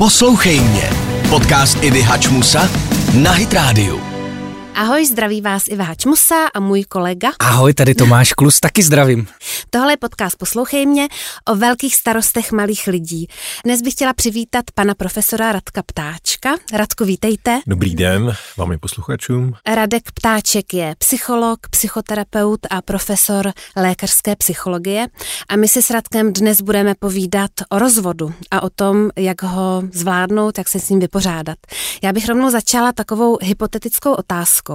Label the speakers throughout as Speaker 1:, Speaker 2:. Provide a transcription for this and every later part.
Speaker 1: Poslouchej mě. Podcast Ivy Hačmusa na Hit Radio.
Speaker 2: Ahoj, zdraví vás Iva Hačmusa a můj kolega.
Speaker 3: Ahoj, tady Tomáš Klus, taky zdravím.
Speaker 2: Tohle je podcast Poslouchej mě o velkých starostech malých lidí. Dnes bych chtěla přivítat pana profesora Radka Ptáčka. Radku, vítejte.
Speaker 4: Dobrý den vám i posluchačům.
Speaker 2: Radek Ptáček je psycholog, psychoterapeut a profesor lékařské psychologie. A my si s Radkem dnes budeme povídat o rozvodu a o tom, jak ho zvládnout, jak se s ním vypořádat. Já bych rovnou začala takovou hypotetickou otázkou.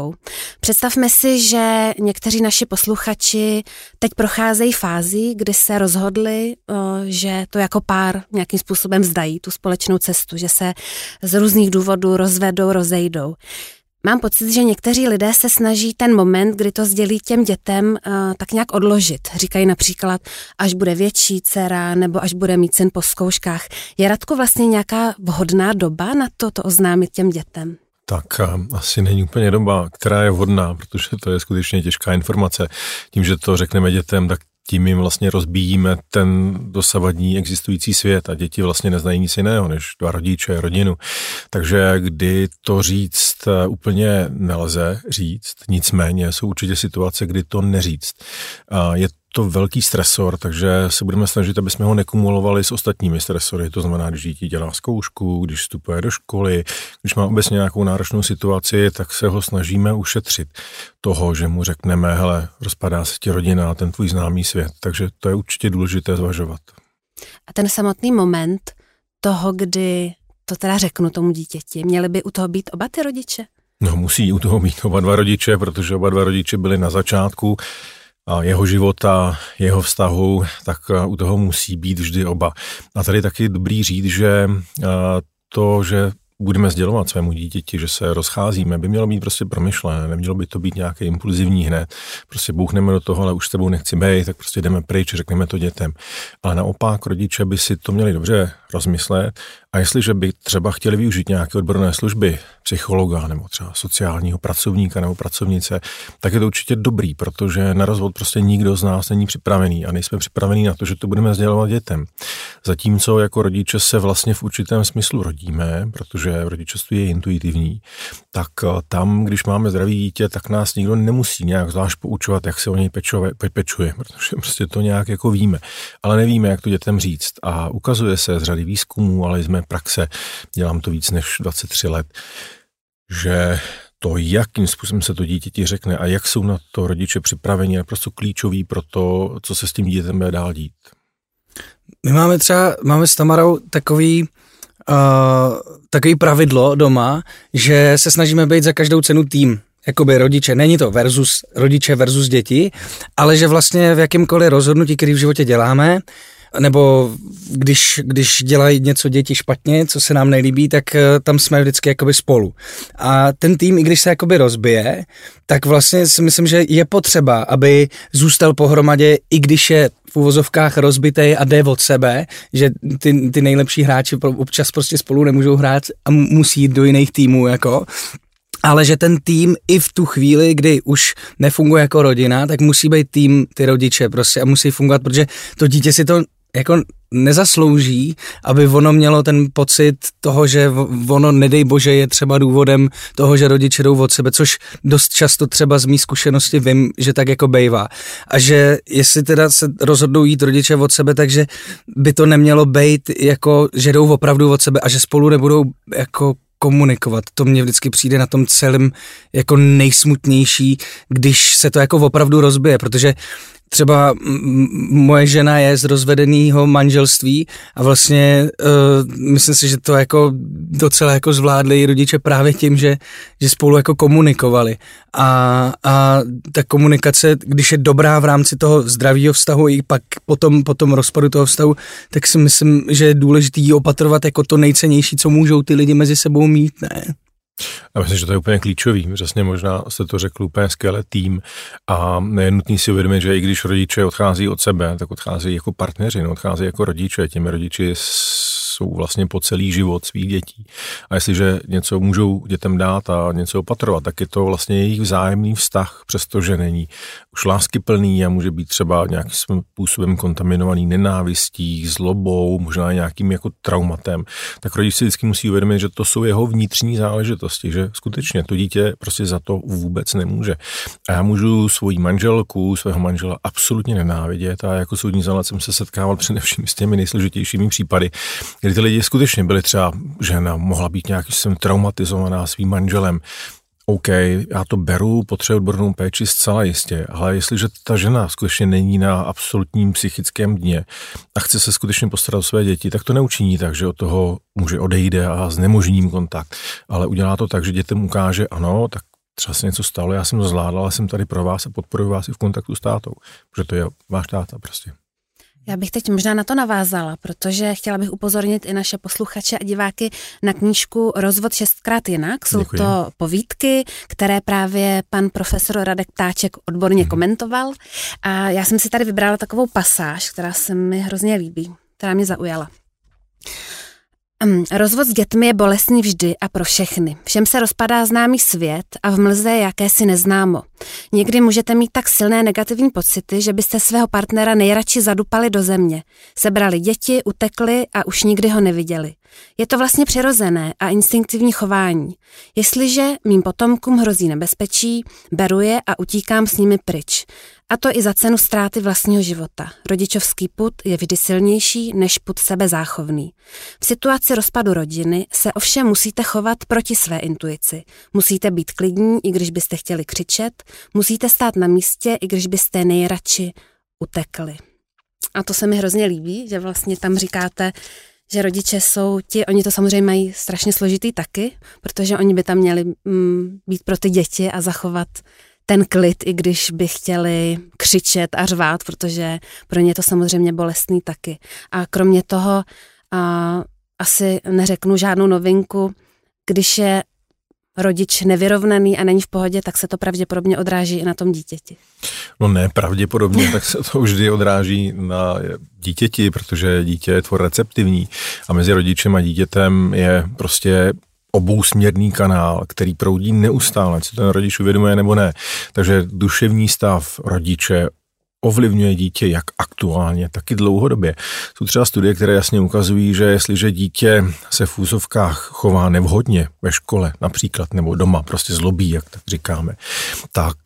Speaker 2: Představme si, že někteří naši posluchači teď procházejí fází, kdy se rozhodli, že to jako pár nějakým způsobem zdají, tu společnou cestu, že se z různých důvodů rozvedou, rozejdou. Mám pocit, že někteří lidé se snaží ten moment, kdy to sdělí těm dětem, tak nějak odložit. Říkají například, až bude větší dcera, nebo až bude mít syn po zkouškách. Je Radko vlastně nějaká vhodná doba na to, to oznámit těm dětem?
Speaker 4: Tak asi není úplně doba, která je vhodná, protože to je skutečně těžká informace. Tím, že to řekneme dětem, tak tím jim vlastně rozbíjíme ten dosavadní existující svět a děti vlastně neznají nic jiného než dva rodiče, rodinu. Takže kdy to říct eh, úplně nelze říct, nicméně jsou určitě situace, kdy to neříct. Je to velký stresor, takže se budeme snažit, aby jsme ho nekumulovali s ostatními stresory. To znamená, když dítě dělá zkoušku, když vstupuje do školy, když má obecně nějakou náročnou situaci, tak se ho snažíme ušetřit toho, že mu řekneme, hele, rozpadá se ti rodina a ten tvůj známý svět. Takže to je určitě důležité zvažovat.
Speaker 2: A ten samotný moment toho, kdy to teda řeknu tomu dítěti, měli by u toho být oba ty rodiče?
Speaker 4: No musí u toho být oba dva rodiče, protože oba dva rodiče byli na začátku jeho života, jeho vztahu, tak u toho musí být vždy oba. A tady taky dobrý říct, že to, že budeme sdělovat svému dítěti, že se rozcházíme, by mělo být prostě promyšlené, nemělo by to být nějaké impulzivní hned. Prostě bouchneme do toho, ale už s tebou nechci být, tak prostě jdeme pryč, řekneme to dětem. Ale naopak rodiče by si to měli dobře rozmyslet a jestliže by třeba chtěli využít nějaké odborné služby, psychologa nebo třeba sociálního pracovníka nebo pracovnice, tak je to určitě dobrý, protože na rozvod prostě nikdo z nás není připravený a nejsme připravení na to, že to budeme sdělovat dětem. Zatímco jako rodiče se vlastně v určitém smyslu rodíme, protože rodičovství je intuitivní, tak eh, tam, když máme zdravý dítě, tak nás nikdo nemusí nějak zvlášť poučovat, jak se o něj pečuje, pečuje, protože prostě to nějak jako víme. Ale nevíme, jak to dětem říct. A ukazuje se z řady výzkumů, ale i z mé praxe, dělám to víc než 23 let, že to, jakým způsobem se to dítěti řekne a jak jsou na to rodiče připraveni, je prostě klíčový pro to, co se s tím dítětem bude dál dít.
Speaker 3: My máme třeba, máme s Tamarou takový, uh, takový pravidlo doma, že se snažíme být za každou cenu tým jakoby rodiče, není to versus rodiče versus děti, ale že vlastně v jakýmkoliv rozhodnutí, který v životě děláme, nebo když, když dělají něco děti špatně, co se nám nelíbí, tak eh, tam jsme vždycky jakoby spolu. A ten tým, i když se jakoby rozbije, tak vlastně si myslím, že je potřeba, aby zůstal pohromadě, i když je v uvozovkách rozbitej a jde od sebe, že ty, ty nejlepší hráči občas prostě spolu nemůžou hrát a musí jít do jiných týmů, jako ale že ten tým i v tu chvíli, kdy už nefunguje jako rodina, tak musí být tým ty rodiče prostě a musí fungovat, protože to dítě si to jako nezaslouží, aby ono mělo ten pocit toho, že ono, nedej bože, je třeba důvodem toho, že rodiče jdou od sebe, což dost často třeba z mý zkušenosti vím, že tak jako bejvá. A že jestli teda se rozhodnou jít rodiče od sebe, takže by to nemělo být jako, že jdou opravdu od sebe a že spolu nebudou jako komunikovat. To mě vždycky přijde na tom celém jako nejsmutnější, když se to jako opravdu rozbije, protože třeba moje žena je z rozvedeného manželství a vlastně uh, myslím si, že to jako docela jako zvládli rodiče právě tím, že, že spolu jako komunikovali a, a ta komunikace, když je dobrá v rámci toho zdravého vztahu i pak potom, potom rozpadu toho vztahu, tak si myslím, že je důležité ji opatrovat jako to nejcennější, co můžou ty lidi mezi sebou mít, ne?
Speaker 4: Já myslím, že to je úplně klíčový. Přesně možná jste to řekl úplně skvěle tým a je nutný si uvědomit, že i když rodiče odchází od sebe, tak odchází jako partneři, no, odchází jako rodiče. Těmi rodiči jsou vlastně po celý život svých dětí. A jestliže něco můžou dětem dát a něco opatrovat, tak je to vlastně jejich vzájemný vztah, přestože není už lásky plný a může být třeba nějakým způsobem kontaminovaný nenávistí, zlobou, možná nějakým jako traumatem, tak rodič si vždycky musí uvědomit, že to jsou jeho vnitřní záležitosti, že skutečně to dítě prostě za to vůbec nemůže. A já můžu svoji manželku, svého manžela absolutně nenávidět a jako soudní znalec jsem se setkával především s těmi nejsložitějšími případy, kdy ty lidi skutečně byly třeba žena, mohla být nějaký jsem traumatizovaná svým manželem, OK, já to beru, potřebuji odbornou péči zcela jistě, ale jestliže ta žena skutečně není na absolutním psychickém dně a chce se skutečně postarat o své děti, tak to neučiní tak, že od toho muže odejde a znemožním kontakt, ale udělá to tak, že dětem ukáže, ano, tak třeba se něco stalo, já jsem to zvládla, ale jsem tady pro vás a podporuji vás i v kontaktu s tátou, protože to je váš táta prostě.
Speaker 2: Já bych teď možná na to navázala, protože chtěla bych upozornit i naše posluchače a diváky na knížku Rozvod šestkrát jinak. Jsou Děkuji. to povídky, které právě pan profesor Radek Táček odborně hmm. komentoval. A já jsem si tady vybrala takovou pasáž, která se mi hrozně líbí, která mě zaujala. Rozvod s dětmi je bolestný vždy a pro všechny. Všem se rozpadá známý svět a v mlze je jakési neznámo. Někdy můžete mít tak silné negativní pocity, že byste svého partnera nejradši zadupali do země. Sebrali děti, utekli a už nikdy ho neviděli. Je to vlastně přirozené a instinktivní chování. Jestliže mým potomkům hrozí nebezpečí, beru je a utíkám s nimi pryč. A to i za cenu ztráty vlastního života. Rodičovský put je vždy silnější než put sebezáchovný. V situaci rozpadu rodiny se ovšem musíte chovat proti své intuici. Musíte být klidní, i když byste chtěli křičet, musíte stát na místě, i když byste nejradši utekli. A to se mi hrozně líbí, že vlastně tam říkáte, že rodiče jsou ti, oni to samozřejmě mají strašně složitý taky, protože oni by tam měli mm, být pro ty děti a zachovat ten klid, i když by chtěli křičet a řvát, protože pro ně to samozřejmě bolestný taky. A kromě toho a, asi neřeknu žádnou novinku, když je rodič nevyrovnaný a není v pohodě, tak se to pravděpodobně odráží i na tom dítěti.
Speaker 4: No ne, pravděpodobně, tak se to vždy odráží na dítěti, protože dítě je tvor receptivní a mezi rodičem a dítětem je prostě obousměrný kanál, který proudí neustále, co ten rodič uvědomuje nebo ne. Takže duševní stav rodiče ovlivňuje dítě jak aktuálně, tak i dlouhodobě. Jsou třeba studie, které jasně ukazují, že jestliže dítě se v úzovkách chová nevhodně ve škole například, nebo doma, prostě zlobí, jak tak říkáme, tak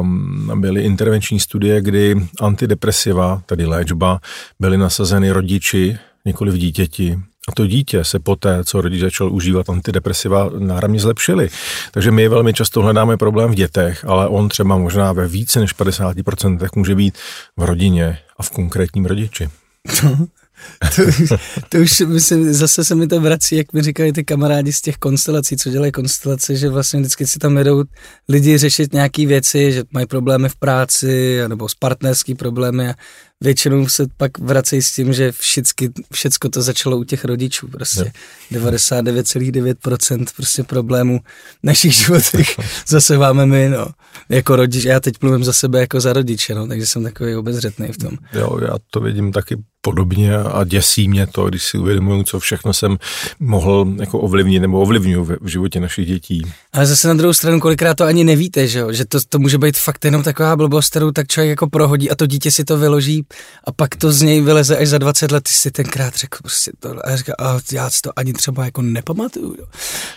Speaker 4: um, byly intervenční studie, kdy antidepresiva, tedy léčba, byly nasazeny rodiči, nikoli v dítěti, a to dítě se poté, co rodič začal užívat antidepresiva, náramně zlepšili. Takže my velmi často hledáme problém v dětech, ale on třeba možná ve více než 50% může být v rodině a v konkrétním rodiči.
Speaker 3: to, to už myslím, zase se mi to vrací, jak mi říkají ty kamarádi z těch konstelací, co dělají konstelace, že vlastně vždycky si tam jedou lidi řešit nějaké věci, že mají problémy v práci, nebo s partnerský problémy a většinou se pak vracejí s tím, že všichni, všecko to začalo u těch rodičů, prostě 99,9% prostě problémů našich životech zase máme my, no, jako rodič, já teď mluvím za sebe jako za rodiče, no, takže jsem takový obezřetný v tom.
Speaker 4: Jo, já to vidím taky podobně a děsí mě to, když si uvědomuji, co všechno jsem mohl jako ovlivnit nebo ovlivňuji v životě našich dětí.
Speaker 3: Ale zase na druhou stranu kolikrát to ani nevíte, že, že to, to může být fakt jenom taková blbost, kterou tak člověk jako prohodí a to dítě si to vyloží a pak to z něj vyleze až za 20 let, ty si tenkrát řekl prostě to a říká, a já si to ani třeba jako nepamatuju.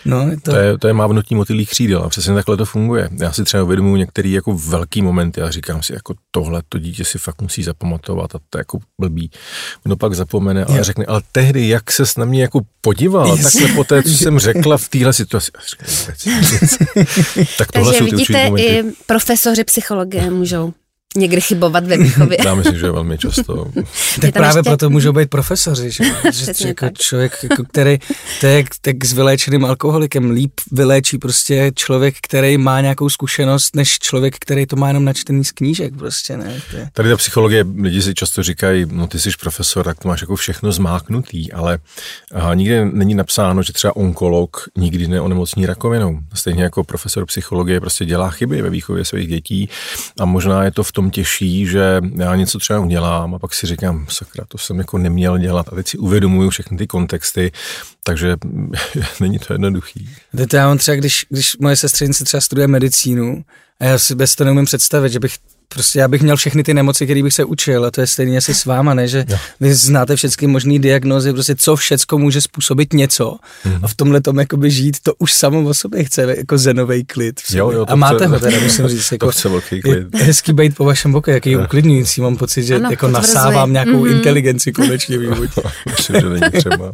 Speaker 3: No,
Speaker 4: je to... To, je, to je mávnutí motylých křídel a přesně takhle to funguje. Já si třeba uvědomuji některý jako velký momenty a říkám si, jako tohle to dítě si fakt musí zapamatovat a to je jako blbý. No pak zapomene a řekne, ale tehdy, jak se na mě jako podíval, yes. takhle po té, co jsem řekla v téhle situaci.
Speaker 2: tak tohle Takže jsou vidíte, i profesoři psychologie můžou někdy chybovat ve výchově.
Speaker 4: Já myslím, že velmi často.
Speaker 3: tak právě ještě... proto můžou být profesoři, že, že jako člověk, jako který to je tak s vyléčeným alkoholikem, líp vyléčí prostě člověk, který má nějakou zkušenost, než člověk, který to má jenom načtený z knížek prostě, ne?
Speaker 4: je... Tady ta psychologie, lidi si často říkají, no ty jsi profesor, tak to máš jako všechno zmáknutý, ale a, nikde není napsáno, že třeba onkolog nikdy neonemocní rakovinou. Stejně jako profesor psychologie prostě dělá chyby ve výchově svých dětí a možná je to v tom tom těší, že já něco třeba udělám a pak si říkám, sakra, to jsem jako neměl dělat a teď si uvědomuju všechny ty kontexty, takže není to jednoduchý.
Speaker 3: To já mám třeba, když, když moje sestřenice třeba studuje medicínu a já si bez toho neumím představit, že bych prostě já bych měl všechny ty nemoci, které bych se učil a to je stejně asi s váma, ne, že jo. vy znáte všechny možné diagnózy, prostě co všecko může způsobit něco mm. a v tomhle tom jakoby žít, to už samo o sobě chce jako zenový klid.
Speaker 4: Jo, jo,
Speaker 3: a máte chce, ho teda, musím říct. Jako,
Speaker 4: to chce velký klid.
Speaker 3: Je hezký být po vašem boku, jaký je uklidňující, mám pocit, že ano, jako nasávám nějakou mm-hmm. inteligenci konečně vývoj.
Speaker 4: Myslím, že není třeba.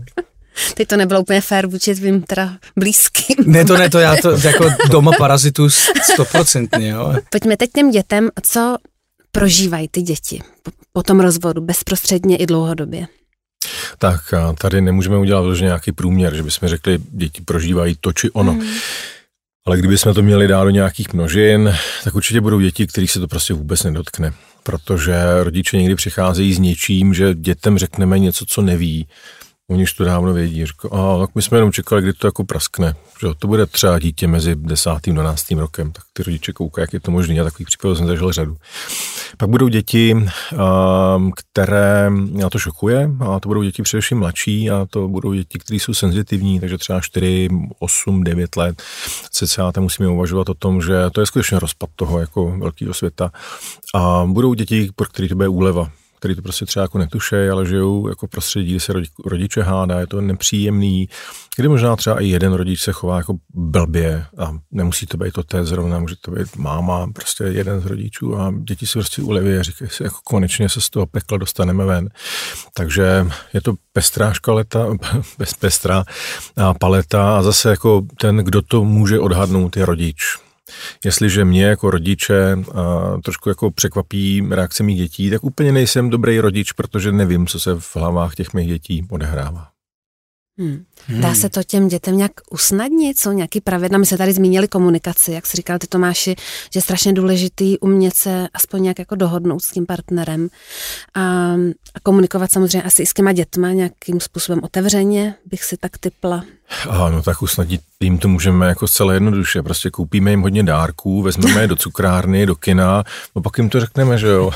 Speaker 2: Teď to nebylo úplně fér vůči tvým teda blízkým.
Speaker 3: Ne, to ne, to já to jako doma parazitu stoprocentně, jo.
Speaker 2: Pojďme teď těm dětem, co prožívají ty děti po tom rozvodu bezprostředně i dlouhodobě.
Speaker 4: Tak tady nemůžeme udělat vložně nějaký průměr, že bychom řekli, děti prožívají to či ono. Hmm. Ale kdybychom to měli dát do nějakých množin, tak určitě budou děti, kterých se to prostě vůbec nedotkne. Protože rodiče někdy přicházejí s něčím, že dětem řekneme něco, co neví Oni už to dávno vědí. Říkal, a tak my jsme jenom čekali, kdy to jako praskne. Že to bude třeba dítě mezi 10. a 12. rokem. Tak ty rodiče koukají, jak je to možné. A takových případů jsem zažil řadu. Pak budou děti, které na to šokuje. A to budou děti především mladší. A to budou děti, které jsou senzitivní. Takže třeba 4, 8, 9 let. Cca musíme uvažovat o tom, že to je skutečně rozpad toho jako velkého světa. A budou děti, pro které to bude úleva který to prostě třeba jako netušejí, ale žijou jako prostředí, kde se rodiče hádá, je to nepříjemný, kdy možná třeba i jeden rodič se chová jako blbě a nemusí to být otec zrovna, může to být máma, prostě jeden z rodičů a děti si prostě uleví a říkají si, jako konečně se z toho pekla dostaneme ven. Takže je to pestrá škaleta, bez pestrá paleta a zase jako ten, kdo to může odhadnout, je rodič Jestliže mě jako rodiče a, trošku jako překvapí reakce mých dětí, tak úplně nejsem dobrý rodič, protože nevím, co se v hlavách těch mých dětí odehrává.
Speaker 2: Hmm. Dá hmm. se to těm dětem nějak usnadnit? Jsou nějaký pravidla? My se tady zmínili komunikaci, jak jsi říkal ty Tomáši, že je strašně důležitý umět se aspoň nějak jako dohodnout s tím partnerem a, a komunikovat samozřejmě asi i s těma dětma nějakým způsobem otevřeně, bych si tak typla.
Speaker 4: Ano, tak usnadnit jim to můžeme jako zcela jednoduše. Prostě koupíme jim hodně dárků, vezmeme je do cukrárny, do kina, a pak jim to řekneme, že jo.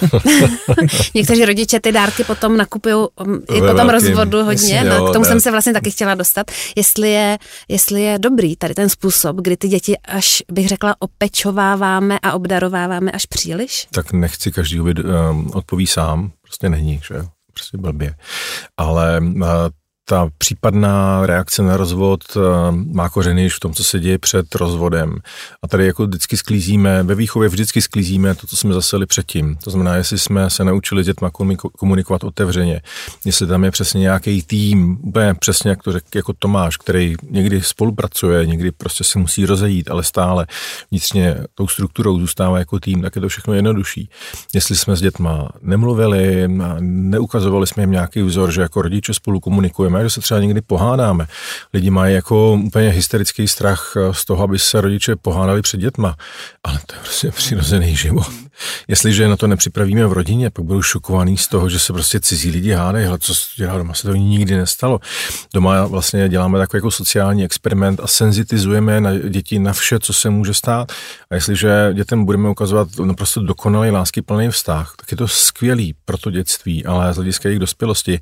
Speaker 2: Někteří rodiče ty dárky potom nakupují i po tom rozvodu hodně, Jasně, no, k tomu ne. jsem se vlastně taky chtěla dostat. Jestli je, jestli je dobrý tady ten způsob, kdy ty děti až, bych řekla, opečováváme a obdarováváme až příliš?
Speaker 4: Tak nechci každý um, odpoví sám, prostě není, že prostě blbě. Ale uh, ta případná reakce na rozvod eh, má kořeny již v tom, co se děje před rozvodem. A tady jako vždycky sklízíme, ve výchově vždycky sklízíme to, co jsme zaseli předtím. To znamená, jestli jsme se naučili s dětma komunikovat otevřeně, jestli tam je přesně nějaký tým, úplně přesně jak to řekl jako Tomáš, který někdy spolupracuje, někdy prostě se musí rozejít, ale stále vnitřně tou strukturou zůstává jako tým, tak je to všechno jednodušší. Jestli jsme s dětma nemluvili, neukazovali jsme jim nějaký vzor, že jako rodiče spolu komunikujeme, že se třeba někdy pohádáme. Lidi mají jako úplně hysterický strach eh, z toho, aby se rodiče pohádali před dětma, ale to je prostě přirozený život. Jestliže na to nepřipravíme v rodině, pak budou šokovaný z toho, že se prostě cizí lidi hádají, ale co se dělá doma, se to nikdy nestalo. Doma vlastně děláme takový jako sociální experiment a senzitizujeme na děti na vše, co se může stát. A jestliže dětem budeme ukazovat naprosto dokonalý lásky plný vztah, tak je to skvělý pro to dětství, ale z hlediska jejich dospělosti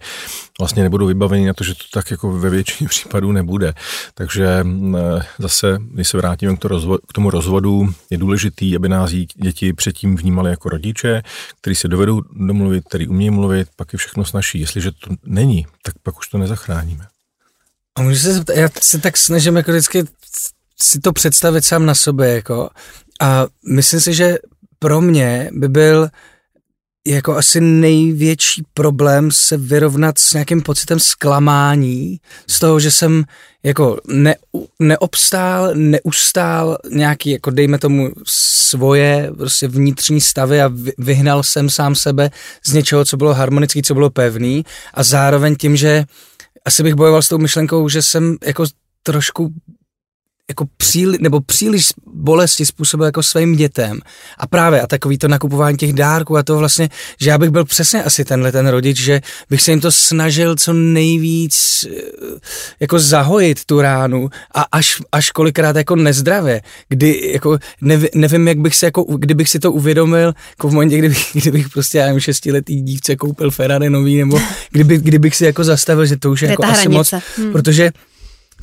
Speaker 4: vlastně nebudou vybaveni na to, že to tak jako ve většině případů nebude. Takže zase, když se vrátíme k tomu rozvodu, je důležitý, aby nás děti předtím vnímali jako rodiče, kteří se dovedou domluvit, který umí mluvit, pak je všechno snaží. Jestliže to není, tak pak už to nezachráníme.
Speaker 3: A můžu se zeptat, já se tak snažím jako vždycky si to představit sám na sobě, jako, a myslím si, že pro mě by byl jako asi největší problém se vyrovnat s nějakým pocitem zklamání, z toho, že jsem jako ne, neobstál, neustál nějaký, jako dejme tomu svoje prostě vnitřní stavy a vyhnal jsem sám sebe z něčeho, co bylo harmonický, co bylo pevný. A zároveň tím, že asi bych bojoval s tou myšlenkou, že jsem jako trošku jako příli, nebo příliš bolesti způsobil jako svým dětem. A právě a takový to nakupování těch dárků a to vlastně, že já bych byl přesně asi tenhle ten rodič, že bych se jim to snažil co nejvíc eh, jako zahojit tu ránu a až, až kolikrát jako nezdravě, kdy jako nev, nevím, jak bych si jako, kdybych si to uvědomil, jako v momentě, kdybych, kdybych prostě, já nevím, šestiletý dívce koupil Ferrari nový, nebo kdyby, kdybych si jako zastavil, že to už je, je jako asi hranice. moc, hmm. protože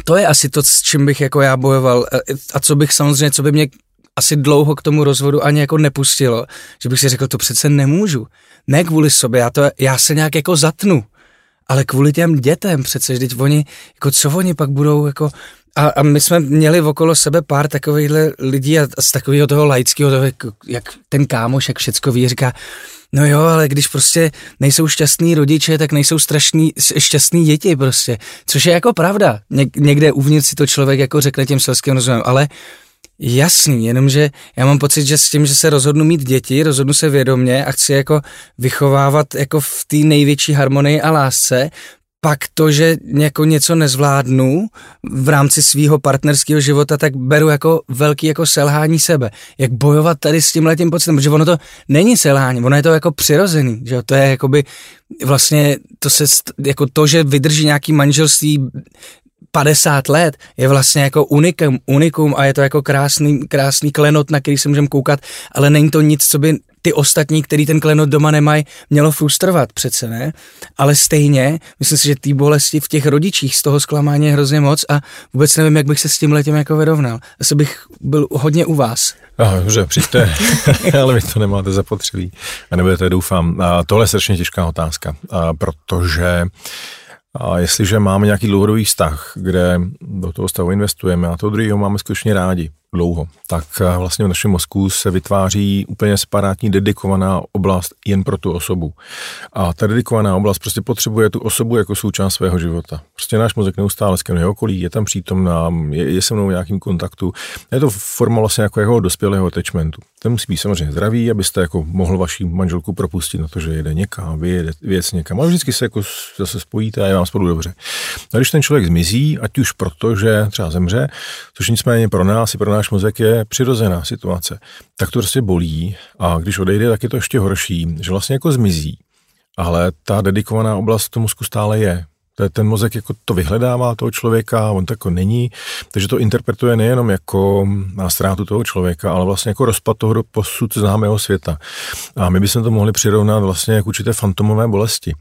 Speaker 3: to je asi to, s čím bych jako já bojoval a co bych samozřejmě, co by mě asi dlouho k tomu rozvodu ani jako nepustilo, že bych si řekl, to přece nemůžu. Ne kvůli sobě, já, to, já se nějak jako zatnu, ale kvůli těm dětem přece, vždyť oni, jako co oni pak budou jako a, a my jsme měli okolo sebe pár takovýchhle lidí a, a z takového toho laického, toho, jak, jak ten kámoš, jak všecko ví, říká, No jo, ale když prostě nejsou šťastní rodiče, tak nejsou strašný, šťastní děti prostě. Což je jako pravda. Ně, někde uvnitř si to člověk jako řekne tím selským rozumem, ale Jasný, jenomže já mám pocit, že s tím, že se rozhodnu mít děti, rozhodnu se vědomě a chci jako vychovávat jako v té největší harmonii a lásce, pak to, že jako něco nezvládnu v rámci svého partnerského života, tak beru jako velký jako selhání sebe. Jak bojovat tady s tím letím pocitem, protože ono to není selhání, ono je to jako přirozený, že to je jakoby vlastně to se, jako to, že vydrží nějaký manželství 50 let je vlastně jako unikum, unikum a je to jako krásný, krásný klenot, na který se můžeme koukat, ale není to nic, co by ty ostatní, který ten klenot doma nemají, mělo frustrovat přece, ne? Ale stejně, myslím si, že ty bolesti v těch rodičích z toho zklamání je hrozně moc a vůbec nevím, jak bych se s tím letem jako vyrovnal. Asi bych byl hodně u vás.
Speaker 4: Aha, dobře, přijďte, ale vy to nemáte zapotřebí. A nebudete, doufám. A tohle je strašně těžká otázka, a protože a jestliže máme nějaký dlouhodobý vztah, kde do toho stavu investujeme a toho druhého máme skutečně rádi, dlouho, tak eh, vlastně v našem mozku se vytváří úplně separátní dedikovaná oblast jen pro tu osobu. A ta dedikovaná oblast prostě potřebuje tu osobu jako součást svého života. Prostě náš mozek neustále skenuje okolí, je tam přítomná, je, je se mnou v nějakým kontaktu. Je to forma vlastně jako jeho dospělého attachmentu. Ten musí být samozřejmě zdravý, abyste jako mohl vaši manželku propustit na to, že jede někam, vyjede věc někam. Ale vždycky se jako zase spojíte a je vám spolu dobře. A když ten člověk zmizí, ať už proto, že třeba zemře, což nicméně pro nás i pro náš mozek je přirozená situace, tak to prostě bolí a když odejde, tak je to ještě horší, že vlastně jako zmizí. Ale ta dedikovaná oblast v tom mozku stále je ten mozek jako to vyhledává toho člověka, on to jako není, takže to interpretuje nejenom jako na ztrátu toho člověka, ale vlastně jako rozpad toho posud známého světa. A my bychom to mohli přirovnat vlastně jako určité fantomové bolesti.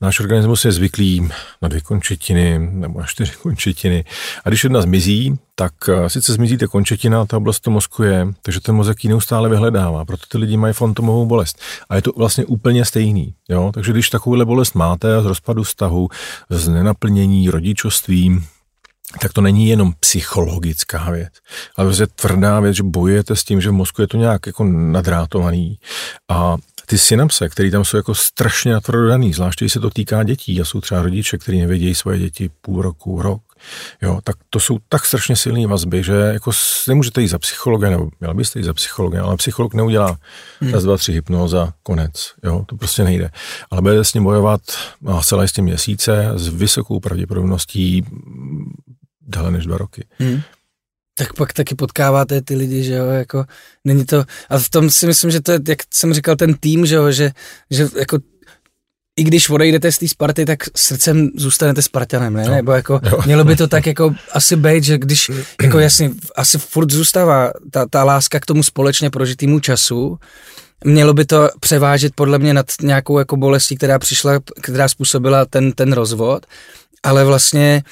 Speaker 4: Náš organismus je zvyklý na dvě končetiny nebo na čtyři končetiny. A když jedna zmizí, tak eh, sice zmizí ta končetina, ta oblast toho mozku je, takže ten mozek ji neustále vyhledává, proto ty lidi mají fantomovou bolest. A je to vlastně úplně stejný. Jo? Takže když takovouhle bolest máte z rozpadu vztahu, z nenaplnění rodičovstvím, tak to není jenom psychologická věc, ale je tvrdá věc, že bojujete s tím, že v mozku je to nějak jako nadrátovaný a ty synapse, které tam jsou jako strašně natvrdo zvláště když se to týká dětí a jsou třeba rodiče, kteří nevědějí svoje děti půl roku, rok, Jo, tak to jsou tak strašně silné vazby, že jako nemůžete jít za psychologa, nebo měl byste jít za psychologa, ale psycholog neudělá hmm. raz, dva, tři hypnoza, konec. Jo, to prostě nejde. Ale budete s ním bojovat no, celé jistě měsíce s vysokou pravděpodobností déle než dva roky. Hmm.
Speaker 3: Tak pak taky potkáváte ty lidi, že jo, jako není to, a v tom si myslím, že to je, jak jsem říkal, ten tým, že jo, že, že jako i když odejdete z té Sparty, tak srdcem zůstanete Spartanem, ne? No. Nebo jako, jo. mělo by to tak jako asi být, že když, jako jasně, asi furt zůstává ta, ta láska k tomu společně prožitýmu času, mělo by to převážet podle mě nad nějakou jako bolestí, která přišla, která způsobila ten, ten rozvod, ale vlastně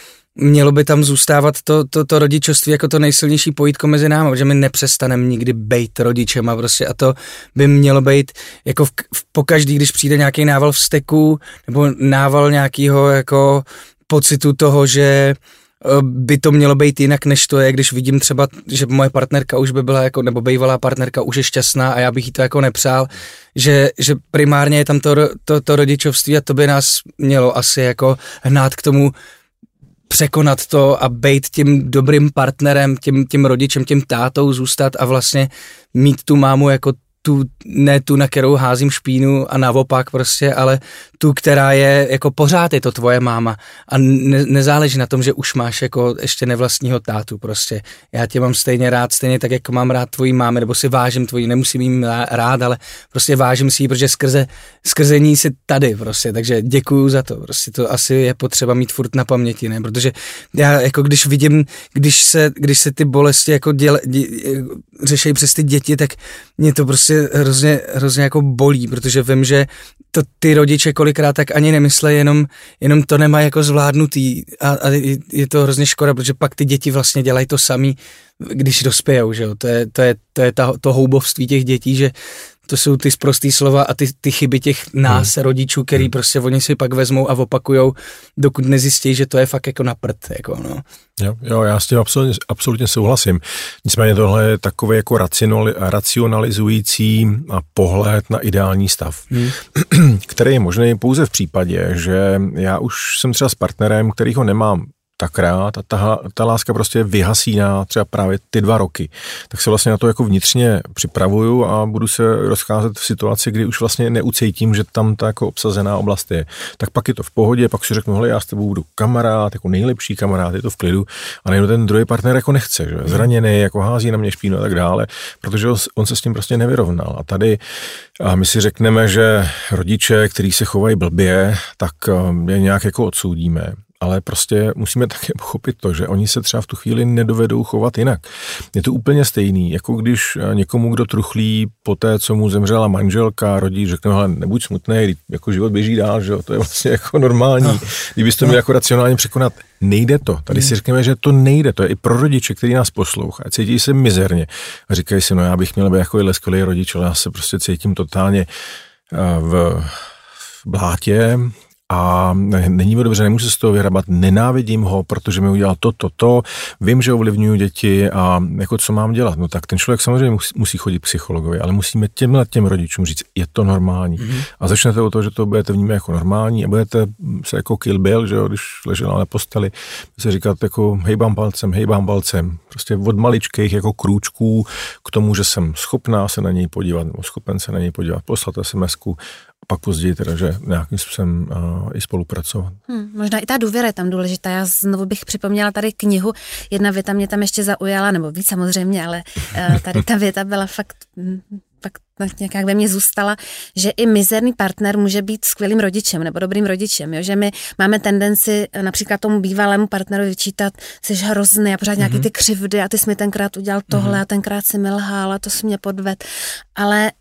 Speaker 3: mělo by tam zůstávat to, to, to rodičovství jako to nejsilnější pojítko mezi námi, že my nepřestaneme nikdy být rodičem a prostě a to by mělo být jako v, v, pokaždý, když přijde nějaký nával vzteku nebo nával nějakého jako pocitu toho, že eh, by to mělo být jinak, než to je, když vidím třeba, že moje partnerka už by byla jako, nebo bývalá partnerka už je šťastná a já bych jí to jako nepřál, že, že primárně je tam to, to, to rodičovství a to by nás mělo asi jako hnát k tomu překonat to a být tím dobrým partnerem, tím, tím rodičem, tím tátou, zůstat a vlastně mít tu mámu jako tu, ne tu, na kterou házím špínu a naopak prostě, ale tu, která je, jako pořád je to tvoje máma. A ne, nezáleží na tom, že už máš jako ještě nevlastního tátu prostě. Já tě mám stejně rád, stejně tak, jako mám rád tvojí mámy, nebo si vážím tvojí, nemusím jim rád, ale prostě vážím si ji, protože skrze, skrze ní si tady prostě, takže děkuju za to, prostě to asi je potřeba mít furt na paměti, ne, protože já jako když vidím, když se, když se ty bolesti jako děl, dě, řešejí přes ty děti, tak mě to prostě hrozně, hrozně jako bolí, protože vím, že to ty rodiče kolikrát tak ani nemyslejí, jenom, jenom to nemá jako zvládnutý a, a je to hrozně škoda, protože pak ty děti vlastně dělají to samý, když dospějou, že jo, to je, to je, to je ta, to houbovství těch dětí, že to jsou ty zprostý slova a ty, ty chyby těch nás, hmm. rodičů, který hmm. prostě oni si pak vezmou a opakujou, dokud nezjistí, že to je fakt jako na prd, jako no.
Speaker 4: Jo, jo, já s tím absolutně, absolutně souhlasím. Nicméně tohle je takový jako racionalizující pohled na ideální stav, hmm. který je možný pouze v případě, že já už jsem třeba s partnerem, kterýho nemám tak rád a ta, ta láska prostě vyhasí na třeba právě ty dva roky. Tak se vlastně na to jako vnitřně připravuju a budu se rozcházet v situaci, kdy už vlastně neucítím, že tam ta jako obsazená oblast je. Tak pak je to v pohodě, pak si řeknu, hele, já s tebou budu kamarád, jako nejlepší kamarád, je to v klidu a nejdu ten druhý partner jako nechce, že? zraněný, jako hází na mě špínu a tak dále, protože on se s tím prostě nevyrovnal. A tady a my si řekneme, že rodiče, kteří se chovají blbě, tak eh, je nějak jako odsoudíme ale prostě musíme také pochopit to, že oni se třeba v tu chvíli nedovedou chovat jinak. Je to úplně stejný, jako když eh, někomu, kdo truchlí po té, co mu zemřela manželka, rodič, řekne, ale nebuď smutný, jako život běží dál, že jo? to je vlastně jako normální. No. Kdybyste to měl jako racionálně překonat, nejde to. Tady si řekneme, že to nejde, to je i pro rodiče, který nás poslouchá, cítí se mizerně a říkají si, no já bych měl být jako skvělý rodič, ale já se prostě cítím totálně eh, v, v blátě, a není mi dobře, nemůžu se z toho vyhrabat, nenávidím ho, protože mi udělal to, to, to, vím, že ovlivňuju děti a jako co mám dělat. No tak ten člověk samozřejmě musí, musí chodit psychologovi, ale musíme těmhle těm rodičům říct, je to normální. Mm-hmm. A začnete o to, že to budete vnímat jako normální a budete se jako kill bill, že jo, když ležela na posteli, se říkat jako hejbám palcem, hejbám palcem. Prostě od maličkých jako krůčků k tomu, že jsem schopná se na něj podívat, nebo schopen se na něj podívat, poslat sms pak později teda, že nějakým způsobem uh, i spolupracovat.
Speaker 2: Hmm, možná i ta důvěra je tam důležitá. Já znovu bych připomněla tady knihu. Jedna věta mě tam ještě zaujala, nebo víc samozřejmě, ale uh, tady ta věta byla fakt pak nějak ve mně zůstala, že i mizerný partner může být skvělým rodičem nebo dobrým rodičem, jo? že my máme tendenci například tomu bývalému partnerovi vyčítat, jsi hrozný a pořád mm-hmm. nějaký mhm. ty křivdy a ty jsi mi tenkrát udělal tohle mm-hmm. a tenkrát si mi lhal a to si mě podved. Ale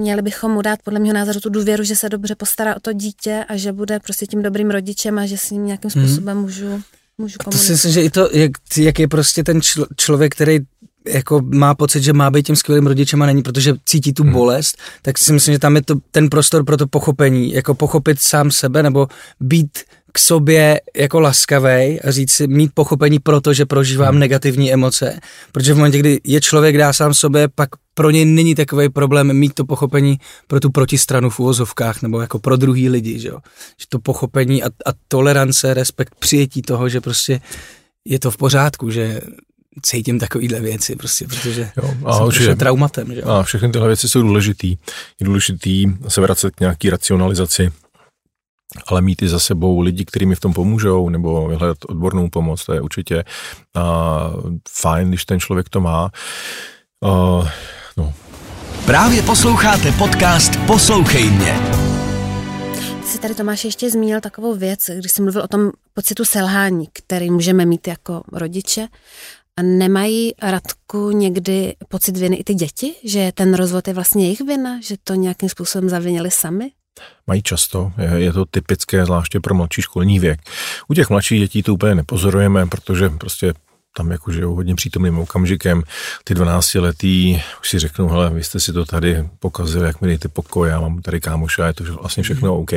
Speaker 2: měli bychom mu dát podle mého názoru tu důvěru, že se dobře postará o to dítě a že bude prostě tím dobrým rodičem a že s ním nějakým mhm. způsobem mm-hmm. můžu můžu komunikovat.
Speaker 3: To si myslím, že i to, jak, jak je prostě ten člo, člověk, který jako má pocit, že má být tím skvělým rodičem a není, protože cítí tu hmm. bolest, tak si myslím, že tam je to ten prostor pro to pochopení, jako pochopit sám sebe nebo být k sobě jako laskavej a říct si, mít pochopení pro to, že prožívám hmm. negativní emoce. Protože v momentě, kdy je člověk dá sám sobě, pak pro něj není takový problém mít to pochopení pro tu protistranu v úvozovkách nebo jako pro druhý lidi, že, jo? že to pochopení a, a tolerance, respekt, přijetí toho, že prostě je to v pořádku, že cítím takovýhle věci, prostě, protože jo, a jsem určitě, traumatem. Že?
Speaker 4: A všechny tyhle věci jsou důležitý. Je důležitý se vracet k nějaký racionalizaci, ale mít i za sebou lidi, kteří mi v tom pomůžou, nebo vyhledat odbornou pomoc, to je určitě a, fajn, když ten člověk to má. A,
Speaker 1: no. Právě posloucháte podcast Poslouchej mě.
Speaker 2: Jsi tady Tomáš ještě zmínil takovou věc, když jsem mluvil o tom pocitu selhání, který můžeme mít jako rodiče. A nemají Radku někdy pocit viny i ty děti, že ten rozvod je vlastně jejich vina, že to nějakým způsobem zavinili sami?
Speaker 4: Mají často, je, to typické, zvláště pro mladší školní věk. U těch mladších dětí to úplně nepozorujeme, protože prostě tam jako žijou hodně přítomným okamžikem. Ty 12 letý už si řeknou, hele, vy jste si to tady pokazili, jak mi dejte pokoj, já mám tady kámoša, je to vlastně všechno OK.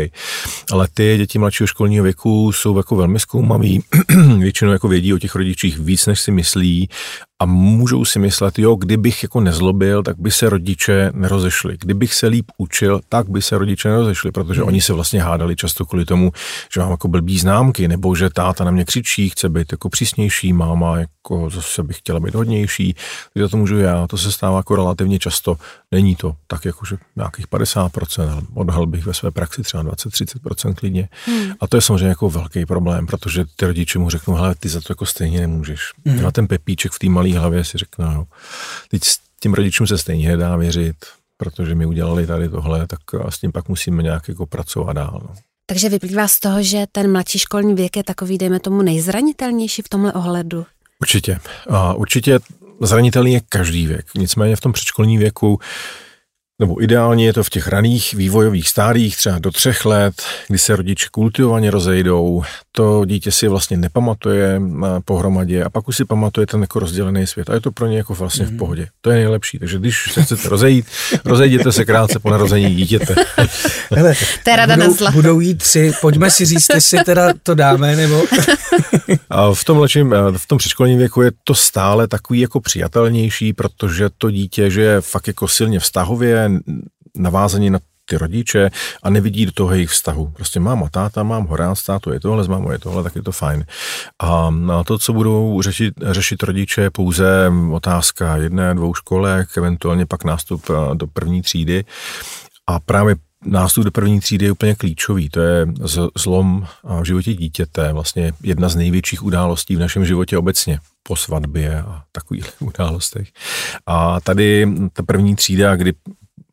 Speaker 4: Ale ty děti mladšího školního věku jsou jako velmi zkoumaví, většinou jako vědí o těch rodičích víc, než si myslí a můžou si myslet, jo, kdybych jako nezlobil, tak by se rodiče nerozešli. Kdybych se líp učil, tak by se rodiče nerozešli, protože hmm. oni se vlastně hádali často kvůli tomu, že mám jako blbý známky, nebo že táta na mě křičí, chce být jako přísnější, máma jako zase bych chtěla být hodnější, takže to můžu já, to se stává jako relativně často. Není to tak jako, že nějakých 50%, ale odhal bych ve své praxi třeba 20-30% klidně. Hmm. A to je samozřejmě jako velký problém, protože ty rodiče mu řeknou, hele, ty za to jako stejně nemůžeš. Hmm. A ten pepíček v té malé hlavě si řekne, no, teď s tím rodičům se stejně nedá věřit, protože mi udělali tady tohle, tak s tím pak musíme nějak jako pracovat dál. No.
Speaker 2: Takže vyplývá z toho, že ten mladší školní věk je takový, dejme tomu, nejzranitelnější v tomhle ohledu?
Speaker 4: Určitě. A určitě zranitelný je každý věk. Nicméně v tom předškolním věku nebo ideálně je to v těch raných vývojových stádích, třeba do třech let, kdy se rodiče kultivovaně rozejdou, to dítě si vlastně nepamatuje pohromadě a pak už si pamatuje ten jako rozdělený svět a je to pro ně jako vlastně v mhm. pohodě. To je nejlepší, takže když se chcete rozejít, rozejděte se krátce po narození dítěte.
Speaker 3: Hele, to je rada budou, budou jít tři, pojďme si říct, jestli teda to dáme, nebo...
Speaker 4: a v tom, lečím, v tom předškolním věku je to stále takový jako přijatelnější, protože to dítě, že je fakt jako silně vztahově, navázaní na ty rodiče a nevidí do toho jejich vztahu. Prostě máma, táta, mám ho rád, táto je tohle, s mámou je tohle, tak je to fajn. A to, co budou řešit, řešit rodiče, je pouze otázka jedné, dvou školek, eventuálně pak nástup do první třídy. A právě nástup do první třídy je úplně klíčový. To je zlom v životě dítěte, vlastně jedna z největších událostí v našem životě obecně po svatbě a takových událostech. A tady ta první třída, kdy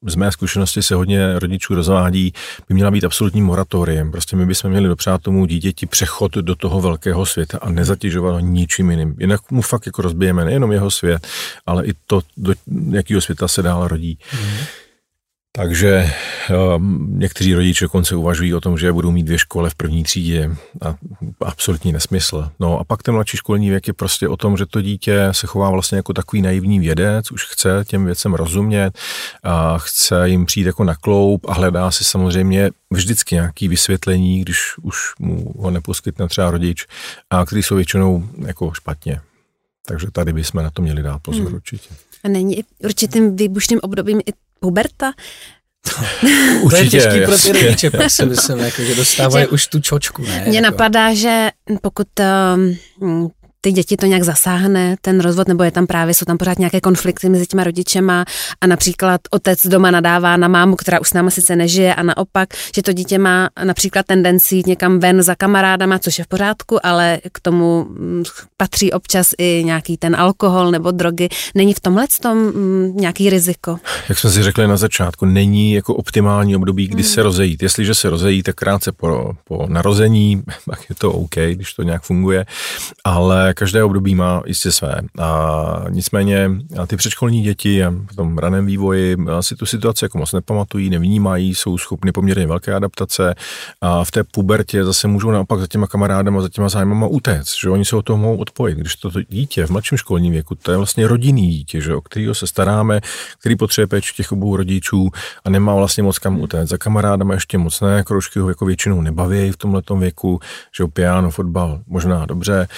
Speaker 4: z mé zkušenosti se hodně rodičů rozvádí, by měla být absolutním moratoriem. Prostě my bychom měli dopřát tomu dítěti přechod do toho velkého světa a nezatěžovat ho ničím jiným. Jinak mu fakt jako rozbijeme nejenom jeho svět, ale i to, do jakého světa se dál rodí. Mm. Takže um, někteří rodiče dokonce uvažují o tom, že budou mít dvě školy v první třídě a absolutní nesmysl. No a pak ten mladší školní věk je prostě o tom, že to dítě se chová vlastně jako takový naivní vědec, už chce těm věcem rozumět a chce jim přijít jako na kloup a hledá si samozřejmě vždycky nějaký vysvětlení, když už mu ho neposkytne třeba rodič, a který jsou většinou jako špatně. Takže tady bychom na to měli dát pozor hmm. určitě.
Speaker 2: A není určitým výbušným obdobím i puberta?
Speaker 3: Určitě, to je těžký pro ty rodiče, pak si myslím, jako, že dostávají už tu čočku. Ne?
Speaker 2: Mně jako. napadá, že pokud um, ty děti to nějak zasáhne, ten rozvod, nebo je tam právě, jsou tam pořád nějaké konflikty mezi těma rodičema a například otec doma nadává na mámu, která už s náma sice nežije a naopak, že to dítě má například tendenci jít někam ven za kamarádama, což je v pořádku, ale k tomu mm, patří občas i nějaký ten alkohol nebo drogy. Není v tomhle tom mm, nějaký riziko?
Speaker 4: Jak jsme si řekli na začátku, není jako optimální období, kdy hmm. se rozejít. Jestliže se rozejí, tak krátce po, po narození, tak je to OK, když to nějak funguje, ale každé období má jistě své. A nicméně a ty předškolní děti v tom raném vývoji si tu situaci jako moc nepamatují, nevnímají, jsou schopny poměrně velké adaptace a v té pubertě zase můžou naopak za těma kamarádama, za těma zájmama utéct, že oni se o toho mohou odpojit. Když to dítě v mladším školním věku, to je vlastně rodinný dítě, že, o kterého se staráme, který potřebuje péči těch obou rodičů a nemá vlastně moc kam utéct. Za kamarádama ještě moc ne, kroužky ho jako většinou nebaví v tomhle věku, že piano, fotbal možná dobře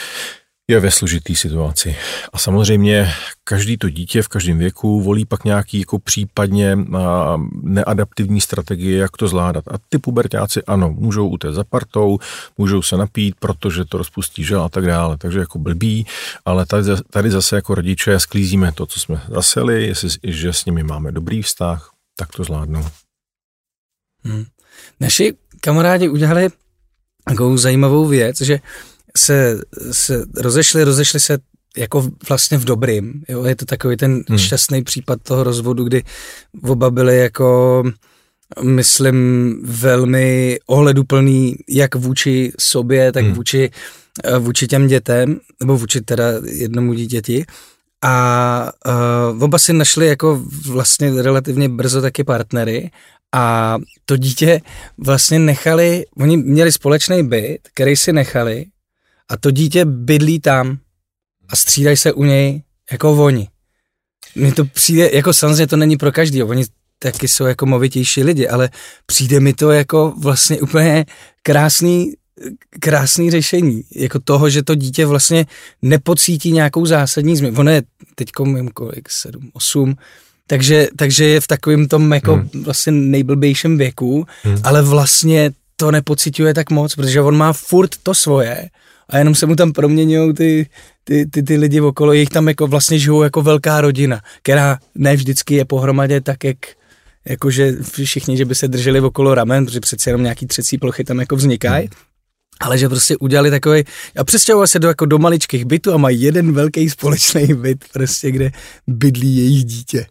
Speaker 4: je ve složitý situaci. A samozřejmě každý to dítě v každém věku volí pak nějaký jako případně neadaptivní strategie, jak to zvládat. A ty pubertáci ano, můžou utéct za partou, můžou se napít, protože to rozpustí žel a tak dále. Takže jako blbý, ale tady, tady zase jako rodiče sklízíme to, co jsme zaseli, jestli, že s nimi máme dobrý vztah, tak to zvládnou.
Speaker 3: Hmm. Naši kamarádi udělali takovou zajímavou věc, že se, se rozešli, rozešli se jako vlastně v dobrým. Jo? Je to takový ten hmm. šťastný případ toho rozvodu, kdy oba byli jako myslím velmi ohleduplný jak vůči sobě, tak hmm. vůči, eh, vůči těm dětem, nebo vůči teda jednomu dítěti. A uh, oba si našli jako vlastně relativně brzo taky partnery a to dítě vlastně nechali, oni měli společný byt, který si nechali a to dítě bydlí tam a střídají se u něj jako oni. Mně to přijde, jako samozřejmě to není pro každý, oni taky jsou jako movitější lidi, ale přijde mi to jako vlastně úplně krásný, krásný řešení, jako toho, že to dítě vlastně nepocítí nějakou zásadní změnu. Ono je teď kolik, sedm, osm, takže, takže je v takovém tom jako hmm. vlastně nejblbějším věku, hmm. ale vlastně to nepociťuje tak moc, protože on má furt to svoje, a jenom se mu tam proměňují ty, ty, ty, ty lidi okolo, jich tam jako vlastně žijou jako velká rodina, která ne vždycky je pohromadě tak, jak jakože všichni, že by se drželi okolo ramen, protože přeci jenom nějaký třecí plochy tam jako vznikají. Hmm. Ale že prostě udělali takový, a přestěhovali se do, jako do maličkých bytů a mají jeden velký společný byt, prostě, kde bydlí jejich dítě.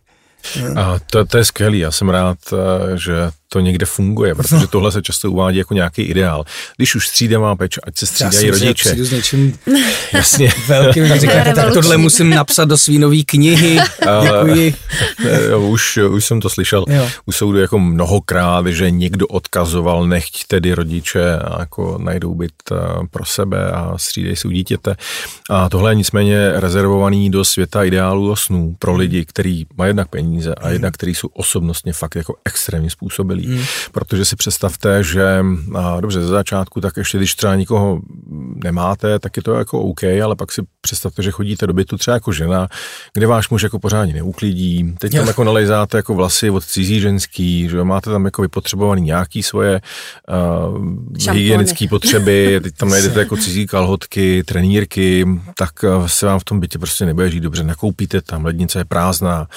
Speaker 4: A to, to je skvělý, já jsem rád, eh, že to někde funguje, protože no. tohle se často uvádí jako nějaký ideál. Když už má peč, ať se střídají rodiče. Já
Speaker 3: s něčím
Speaker 4: Jasně.
Speaker 3: velkým, říkáte, tak tohle musím napsat do svínové knihy. Děkuji.
Speaker 4: už, už jsem to slyšel jo. u soudu jako mnohokrát, že někdo odkazoval, nechť tedy rodiče a jako najdou byt eh, pro sebe a střídej si u dítěte. A tohle je nicméně rezervovaný do světa ideálů a snů pro lidi, kteří mají jednak peníze a jednak, kteří jsou osobnostně fakt jako extrémně způsobili Hmm. Protože si představte, že a dobře, ze začátku, tak ještě když třeba nikoho nemáte, tak je to jako OK, ale pak si představte, že chodíte do bytu třeba jako žena, kde váš muž jako pořádně neuklidí, teď tam jako nalejzáte jako vlasy od cizí ženský, že máte tam jako vypotřebovaný nějaký svoje uh, hygienické potřeby, teď tam najdete jako cizí kalhotky, trenírky, tak se vám v tom bytě prostě nebude žít dobře, nakoupíte tam, lednice je prázdná,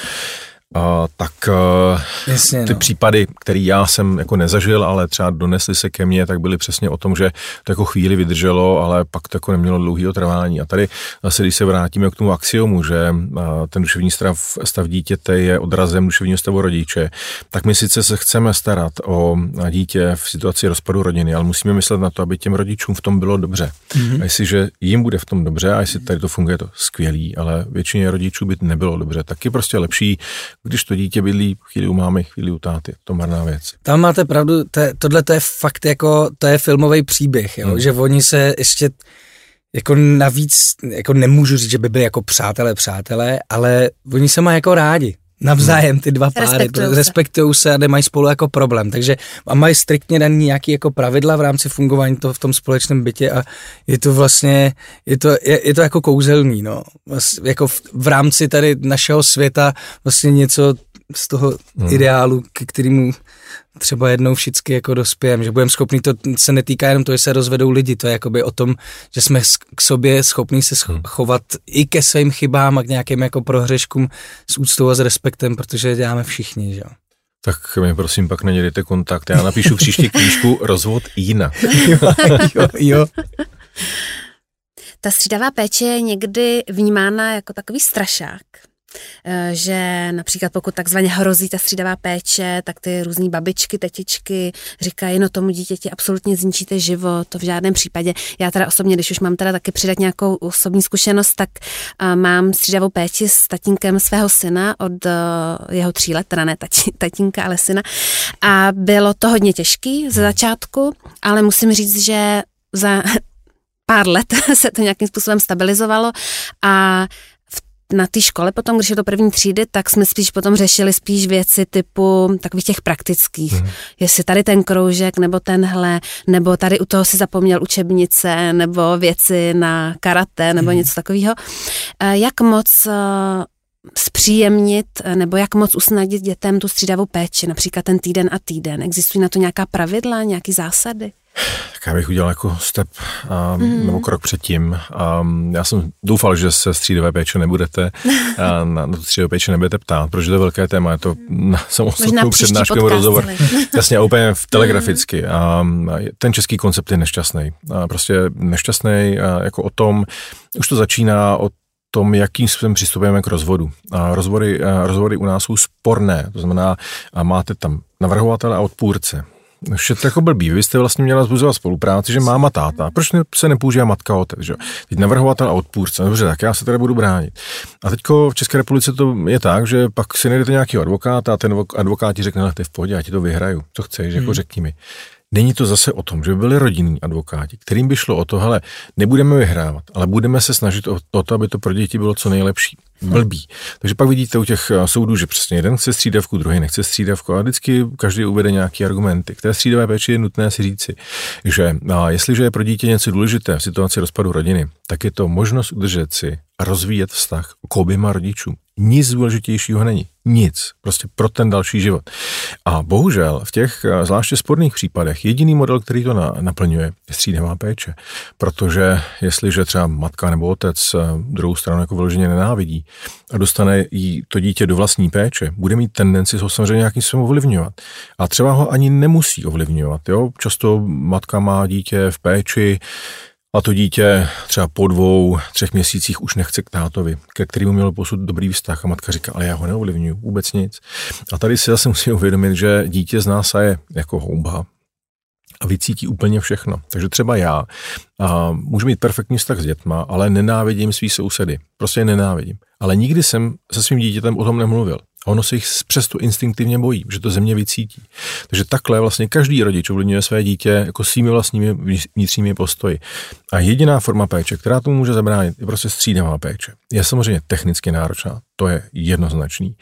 Speaker 4: Uh, tak uh, Jasně, ty no. případy, které já jsem jako nezažil, ale třeba donesly se ke mně, tak byly přesně o tom, že to jako chvíli vydrželo, ale pak to jako nemělo dlouhý trvání. A tady zase, když se vrátíme k tomu axiomu, že uh, ten duševní stav, stav dítěte je odrazem duševního stavu rodiče, tak my sice se chceme starat o dítě v situaci rozpadu rodiny, ale musíme myslet na to, aby těm rodičům v tom bylo dobře. Mm-hmm. A jestliže jim bude v tom dobře, a jestli tady to funguje, to skvělý, ale většině rodičů by nebylo dobře, tak je prostě lepší když to dítě bydlí chvíli u mámy, chvíli u táty. To marná věc.
Speaker 3: Tam máte pravdu, to, tohle to je fakt jako, to je filmový příběh, jo? Hmm. že oni se ještě jako navíc, jako nemůžu říct, že by byli jako přátelé, přátelé, ale oni se mají jako rádi navzájem ty dva páry, respektují se. respektují se a nemají spolu jako problém, takže a mají striktně daný nějaký jako pravidla v rámci fungování toho v tom společném bytě a je to vlastně, je to, je, je to jako kouzelný, no, jako v, v rámci tady našeho světa vlastně něco z toho hmm. ideálu, k kterému třeba jednou všichni jako dospějem, že budeme schopni, to se netýká jenom to, že se rozvedou lidi, to je jakoby o tom, že jsme k sobě schopní se hmm. chovat i ke svým chybám a k nějakým jako prohřeškům s úctou a s respektem, protože děláme všichni, že jo.
Speaker 4: Tak mi prosím pak nedělejte kontakt. Já napíšu příští knížku Rozvod jinak.
Speaker 3: jo, jo, jo.
Speaker 2: Ta střídavá péče je někdy vnímána jako takový strašák. Eh, že například pokud takzvaně hrozí ta střídavá péče, tak ty různé babičky, tetičky říkají, no tomu dítěti absolutně zničíte život, to v žádném případě. Já teda osobně, když už mám teda taky přidat nějakou osobní zkušenost, tak uh, mám střídavou péči s tatínkem svého syna od uh, jeho tří let, teda ne tatínka, ale syna. A bylo to hodně těžký ze začátku, ale musím říct, že za pár let se to nějakým způsobem stabilizovalo a na té škole potom, když je to první třídy, tak jsme spíš potom řešili spíš věci typu takových těch praktických. Mm. Jestli tady ten kroužek, nebo tenhle, nebo tady u toho si zapomněl učebnice, nebo věci na karate, nebo mm. něco takového. Eh, jak moc eh, zpříjemnit eh, nebo jak moc usnadnit dětem tu střídavou péči, například ten týden a týden? Existují na to nějaká pravidla, nějaké zásady?
Speaker 4: Tak já bych udělal jako step um, mm. nebo krok předtím. Um, já jsem doufal, že se střídové péče nebudete, a na, na tu střídové péče nebudete ptát, protože to je velké téma, je to na samostatnou přednášku rozhovor. Jasně, úplně v telegraficky. Um, ten český koncept je nešťastný. A prostě nešťastný jako o tom, už to začíná od tom, jakým způsobem přistupujeme k rozvodu. A rozvody, a rozvody u nás jsou sporné, to znamená, a máte tam navrhovatele a odpůrce. Je to jako blbý. Vy jste vlastně měla zbuzovat spolupráci, že máma, táta. Proč se nepoužívá matka, otec? Že? Teď navrhovatel a odpůrce. Dobře, tak já se tady budu bránit. A teďko v České republice to je tak, že pak si najdete nějaký advokáta a ten advokát ti řekne, ty v pohodě, já ti to vyhraju. Co chceš, jako hmm. řekni mi. Není to zase o tom, že by byli rodinní advokáti, kterým by šlo o to, hele, nebudeme vyhrávat, ale budeme se snažit o to, aby to pro děti bylo co nejlepší. Blbý. Takže pak vidíte u těch eh, soudů, že přesně jeden chce střídavku, druhý nechce střídavku a vždycky každý uvede nějaký argumenty. K té střídavé péči je nutné si říci, že a jestliže je pro dítě něco důležité v situaci rozpadu rodiny, tak je to možnost udržet si a rozvíjet vztah k oběma rodičům. Nic důležitějšího není. Nic. Prostě pro ten další život. A bohužel v těch eh, zvláště sporných případech jediný model, který to na, naplňuje, je střídavá péče. Protože jestliže třeba matka nebo otec eh, druhou stranu jako vyloženě nenávidí a dostane jí to dítě do vlastní péče, bude mít tendenci ho samozřejmě nějakým způsobem ovlivňovat. A třeba ho ani nemusí ovlivňovat. Jo? Často matka má dítě v péči, a to dítě třeba po dvou, třech měsících už nechce k tátovi, ke kterému měl posud dobrý vztah a matka říká, ale já ho neovlivňuji, vůbec nic. A tady si zase musím uvědomit, že dítě z nás je jako houba, a vycítí úplně všechno. Takže třeba já a můžu mít perfektní vztah s dětma, ale nenávidím svý sousedy. Prostě je nenávidím. Ale nikdy jsem se svým dítětem o tom nemluvil. A ono se jich přesto instinktivně bojí, že to země vycítí. Takže takhle vlastně každý rodič ovlivňuje své dítě jako svými vlastními vnitřními postoji. A jediná forma péče, která tomu může zabránit, je prostě střídavá péče. Je samozřejmě technicky náročná, to je jednoznačný.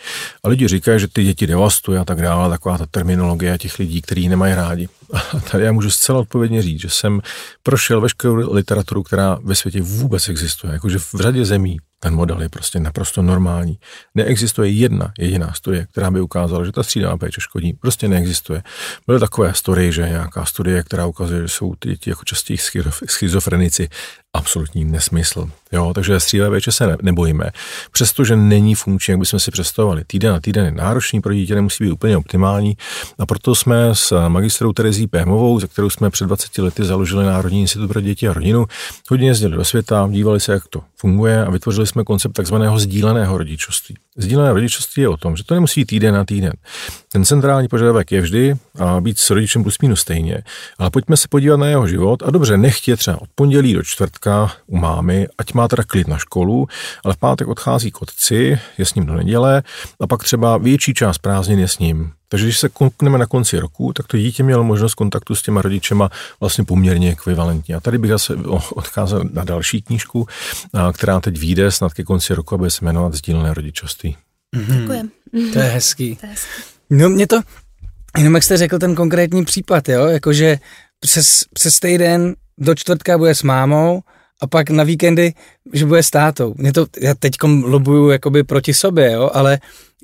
Speaker 4: A lidi říkají, že ty děti devastuje a tak dále, taková ta terminologie těch lidí, kteří nemají rádi. A tady já můžu zcela odpovědně říct, že jsem prošel veškerou literaturu, která ve světě vůbec existuje. Jakože v řadě zemí ten model je prostě naprosto normální. Neexistuje jedna jediná studie, která by ukázala, že ta střídavá péče škodí. Prostě neexistuje. Byly takové studie, že nějaká studie, která ukazuje, že jsou ty děti jako častěji schizofrenici absolutní nesmysl. Jo, takže střídavé péče se nebojíme. Přestože není funkční, jak bychom si představovali. Týden na týden je náročný pro dítě, nemusí být úplně optimální. A proto jsme s magistrou Terezí Pémovou, za kterou jsme před 20 lety založili Národní institut pro děti a rodinu, hodně jezdili do světa, dívali se, jak to funguje a vytvořili jsme koncept takzvaného sdíleného rodičovství. Sdílené rodičovství je o tom, že to nemusí týden na týden. Ten centrální požadavek je vždy a být s rodičem plus minus stejně. Ale pojďme se podívat na jeho život a dobře, nechtě třeba od pondělí do čtvrtka u mámy, ať má teda klid na školu, ale v pátek odchází k otci, je s ním do neděle a pak třeba větší část prázdnin je s ním. Takže když se koukneme na konci roku, tak to dítě mělo možnost kontaktu s těma rodičema vlastně poměrně ekvivalentní. A tady bych zase odkázal na další knížku, která teď vyjde snad ke konci roku a bude se jmenovat Sdílené rodičovství.
Speaker 2: Mm-hmm.
Speaker 3: To je hezký. To je hezký. No mě to, jenom jak jste řekl ten konkrétní případ, jo, jakože přes, přes týden do čtvrtka bude s mámou a pak na víkendy, že bude s tátou. Mě to, já teďkom lobuju jakoby proti sobě, jo, ale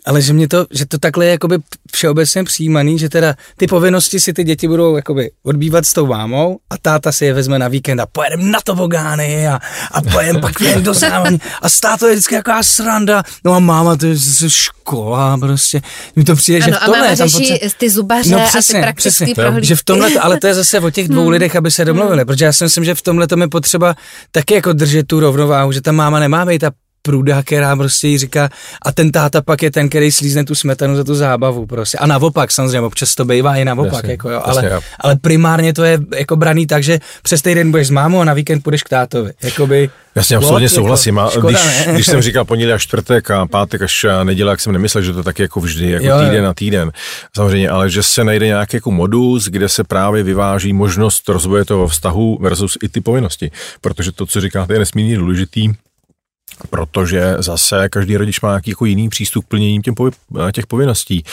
Speaker 3: ale že mě to, že to takhle je jakoby všeobecně přijímaný, že teda ty povinnosti si ty děti budou jakoby odbývat s tou mámou a táta si je vezme na víkend a pojedeme na tobogány a, a pojedeme pak jen do závání a státo je vždycky jaká sranda, no a máma to je škola prostě, mi to přijde,
Speaker 2: ano,
Speaker 3: že v tomhle...
Speaker 2: A máma řeší potře... ty zubaře no, přesně, a ty praktické prohlídky.
Speaker 3: Že v tomhle, ale to je zase o těch dvou hmm. lidech, aby se domluvili, hmm. protože já si myslím, že v tomhle to mi potřeba taky jako držet tu rovnováhu, že ta máma nemá být ta průda, která prostě jí říká, a ten táta pak je ten, který slízne tu smetanu za tu zábavu prostě. A naopak, samozřejmě, občas to bývá i naopak, jasně, jako jo, ale, jasně, ale primárně to je jako braný tak, že přes týden budeš s mámou a na víkend půjdeš k tátovi. Jakoby,
Speaker 4: Jasně, absolutně jako, souhlasím. A škoda, když, když jsem říkal pondělí až čtvrtek a pátek až neděle, jak jsem nemyslel, že to tak jako vždy, jako jo, týden na týden. Samozřejmě, ale že se najde nějaký jako modus, kde se právě vyváží možnost rozvoje toho vztahu versus i ty povinnosti. Protože to, co říkáte, je nesmírně důležitý protože zase každý rodič má nějaký jako jiný přístup k plnění těm povi- těch povinností.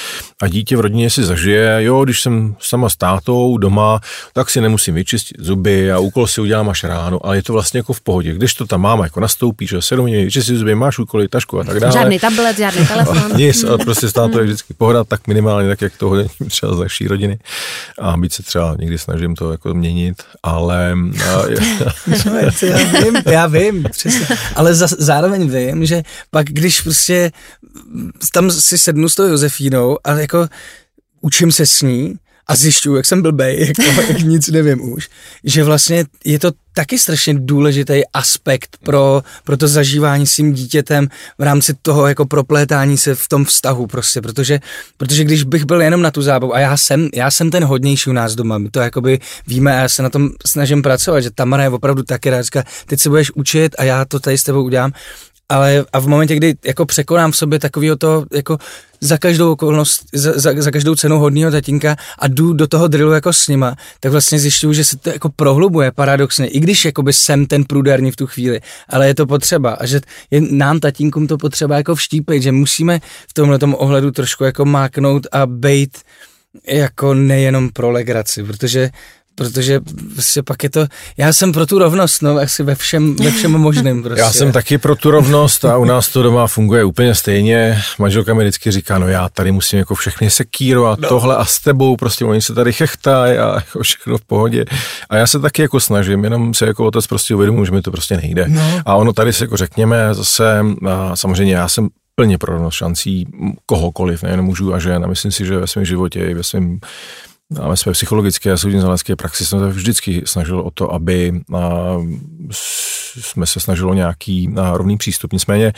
Speaker 4: A dítě v rodině si zažije, jo, když jsem sama s tátou doma, tak si nemusím vyčistit zuby a úkol si udělám až ráno, ale je to vlastně jako v pohodě. Když to tam máma jako nastoupí, že se hodin vyčistit zuby, máš úkoly, tašku a tak dále.
Speaker 2: Žádný tablet, žádný telefon.
Speaker 4: Nic, ale prostě s tátou je vždycky pohoda, tak minimálně tak, jak to hodně třeba z naší rodiny. A být se třeba někdy snažím to jako měnit, ale... A,
Speaker 3: já vím, já vím, přesně. Ale za, zároveň vím, že pak když prostě tam si sednu s tou Josefínou a jako učím se s ní a zjišťuju, jak jsem blbej, jako, jak nic nevím už, že vlastně je to taky strašně důležitý aspekt pro, pro to zažívání s tím dítětem v rámci toho jako proplétání se v tom vztahu prostě, protože, protože když bych byl jenom na tu zábavu a já jsem, já jsem ten hodnější u nás doma, my to jakoby víme a já se na tom snažím pracovat, že Tamara je opravdu taky rád, říká, teď se budeš učit a já to tady s tebou udělám ale a v momentě, kdy jako překonám v sobě takového to, jako za každou okolnost, za, za, za každou cenu hodního tatínka a jdu do toho drillu jako s nima, tak vlastně zjišťuju, že se to jako prohlubuje paradoxně, i když jakoby jsem ten průderní v tu chvíli, ale je to potřeba a že je nám tatínkům to potřeba jako vštípit, že musíme v tomhle ohledu trošku jako máknout a bejt jako nejenom pro legraci, protože protože prostě pak je to, já jsem pro tu rovnost, no, asi ve všem, ve všem možným. Prostě.
Speaker 4: Já jsem taky pro tu rovnost a u nás to doma funguje úplně stejně. Manželka mi vždycky říká, no já tady musím jako všechny sekírovat, no. tohle a s tebou, prostě oni se tady chechtají a jako všechno v pohodě. A já se taky jako snažím, jenom se jako otec prostě uvědomuji, že mi to prostě nejde. No. A ono tady se jako řekněme zase, a samozřejmě já jsem plně pro rovnost šancí kohokoliv, nejen mužů a žen. A myslím si, že ve svém životě i ve svém a ve své psychologické a soudní znalecké praxi jsem se vždycky snažil o to, aby jsme se snažili o nějaký rovný přístup. Nicméně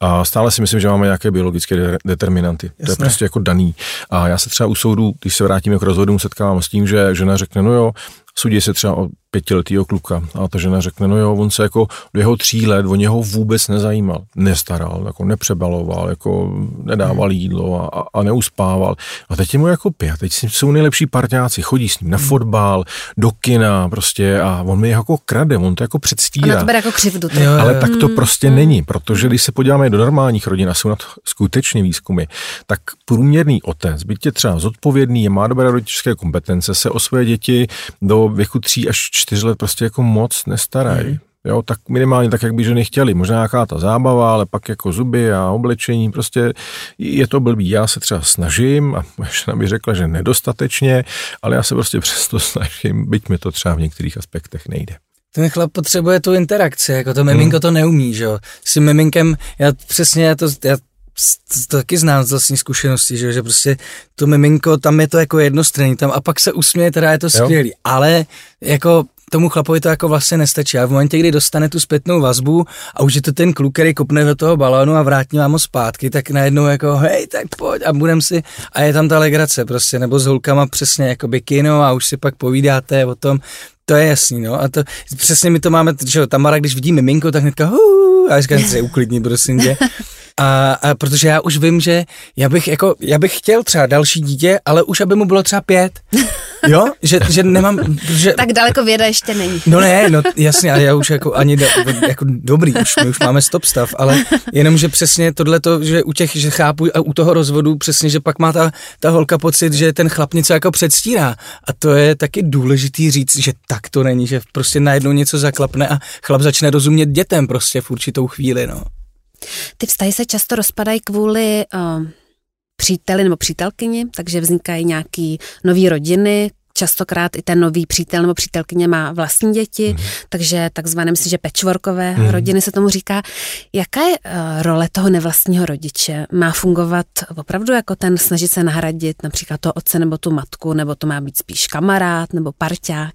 Speaker 4: a stále si myslím, že máme nějaké biologické de- determinanty. Jasné. To je prostě jako daný. A já se třeba u soudu, když se vrátíme k rozhodům, setkávám s tím, že žena řekne, no jo, sudí se třeba o pětiletýho kluka a ta žena řekne, no jo, on se jako do jeho tří let o něho vůbec nezajímal, nestaral, jako nepřebaloval, jako nedával jídlo a, a neuspával. A teď je mu jako pět, teď jsou nejlepší parťáci, chodí s ním na hmm. fotbal, do kina prostě a on mi jako krade, on to jako předstírá.
Speaker 2: Ona to jako křivdu.
Speaker 4: To. Jo, Ale tak to hmm. prostě není, protože když se podíváme do normálních rodin a jsou na to skutečně výzkumy, tak průměrný otec, byť je třeba zodpovědný, má dobré rodičské kompetence, se o své děti do věku tří až čtyř let prostě jako moc nestarají. Mm. Jo, tak minimálně tak, jak by ženy chtěli. Možná nějaká ta zábava, ale pak jako zuby a oblečení, prostě je to blbý. Já se třeba snažím, a žena by řekla, že nedostatečně, ale já se prostě přesto snažím, byť mi to třeba v některých aspektech nejde.
Speaker 3: Ten chlap potřebuje tu interakci, jako to miminko hmm. to neumí, že jo. S tím miminkem, já přesně, já to, já to taky znám z vlastní zkušenosti, že, že prostě to miminko, tam je to jako jednostranný, tam a pak se usměje, teda je to skvělý, jo. ale jako tomu chlapovi to jako vlastně nestačí. A v momentě, kdy dostane tu zpětnou vazbu a už je to ten kluk, který kopne do toho balónu a vrátí vám ho zpátky, tak najednou jako hej, tak pojď a budem si, a je tam ta legrace prostě, nebo s holkama přesně jako kino a už si pak povídáte o tom, to je jasný, no. A to přesně my to máme, že Tamara, když vidí miminko, tak hnedka huu, a říkám si, uklidni, prosím tě. A, a protože já už vím, že já bych jako, já bych chtěl třeba další dítě, ale už aby mu bylo třeba pět. Jo? Že, že nemám... Že...
Speaker 2: Tak daleko věda ještě není.
Speaker 3: No ne, no jasně, ale já už jako ani do, jako dobrý, už, my už máme stop stav, ale jenom, že přesně tohle to, že u těch, že chápu a u toho rozvodu přesně, že pak má ta, ta holka pocit, že ten chlap něco jako předstírá. A to je taky důležitý říct, že tak to není, že prostě najednou něco zaklapne a chlap začne rozumět dětem prostě v určitou chvíli, no.
Speaker 2: Ty vztahy se často rozpadají kvůli uh, příteli nebo přítelkyni, takže vznikají nějaký nový rodiny, častokrát i ten nový přítel nebo přítelkyně má vlastní děti, mm. takže takzvané, myslím, že pečvorkové mm. rodiny se tomu říká. Jaká je uh, role toho nevlastního rodiče? Má fungovat opravdu jako ten snažit se nahradit například toho otce nebo tu matku, nebo to má být spíš kamarád nebo parťák?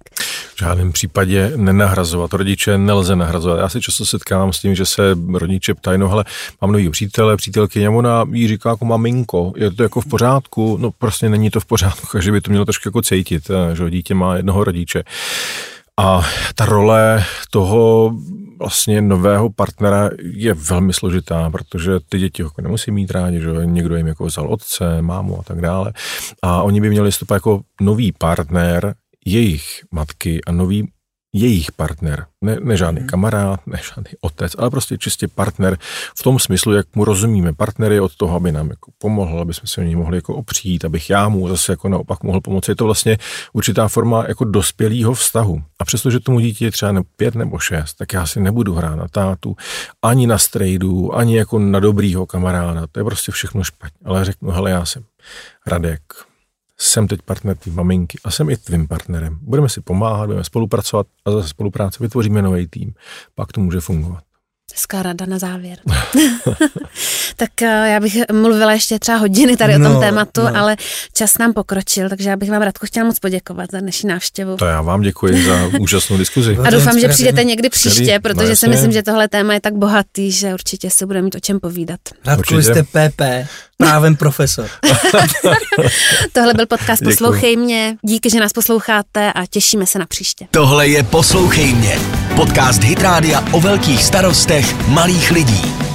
Speaker 4: V žádném případě nenahrazovat. Rodiče nelze nahrazovat. Já se často setkávám s tím, že se rodiče ptají, no hele, mám nový přítele, přítelkyně, ona jí říká jako maminko, je to jako v pořádku? No prostě není to v pořádku, takže by to mělo trošku jako cítit, eh, že dítě má jednoho rodiče. A ta role toho vlastně nového partnera je velmi složitá, protože ty děti jako nemusí mít rádi, že někdo jim jako vzal otce, mámu a tak dále. A oni by měli vystupovat jako nový partner, jejich matky a nový jejich partner, ne, ne žádný hmm. kamarád, ne žádný otec, ale prostě čistě partner v tom smyslu, jak mu rozumíme. Partner je od toho, aby nám jako pomohl, aby jsme se o něj mohli jako opřít, abych já mu zase jako naopak mohl pomoci. Je to vlastně určitá forma jako dospělého vztahu. A přestože tomu dítě je třeba ne pět nebo šest, tak já si nebudu hrát na tátu, ani na strejdu, ani jako na dobrýho kamaráda. To je prostě všechno špatně. Ale řeknu, hele, já jsem Radek, jsem teď partner tvý maminky a jsem i tvým partnerem. Budeme si pomáhat, budeme spolupracovat a zase spolupráce vytvoříme nový tým. Pak to může fungovat.
Speaker 2: Hezká rada na závěr. tak eh, já bych mluvila ještě třeba hodiny tady no, o tom no, tématu, no. ale čas nám pokročil, takže já bych vám Radku chtěla moc poděkovat za dnešní návštěvu.
Speaker 4: To já vám děkuji za úžasnou diskuzi.
Speaker 2: A doufám, že přijdete někdy příště, protože no, si myslím, že tohle téma je tak bohatý, že určitě se budeme mít o čem povídat.
Speaker 3: Radku, jste PP, právem profesor.
Speaker 2: tohle byl podcast Děkuji. Poslouchej mě. Díky, že nás posloucháte a těšíme se na příště.
Speaker 1: Tohle je Poslouchej mě. Podcast Hitrádia o velkých starostech malých lidí.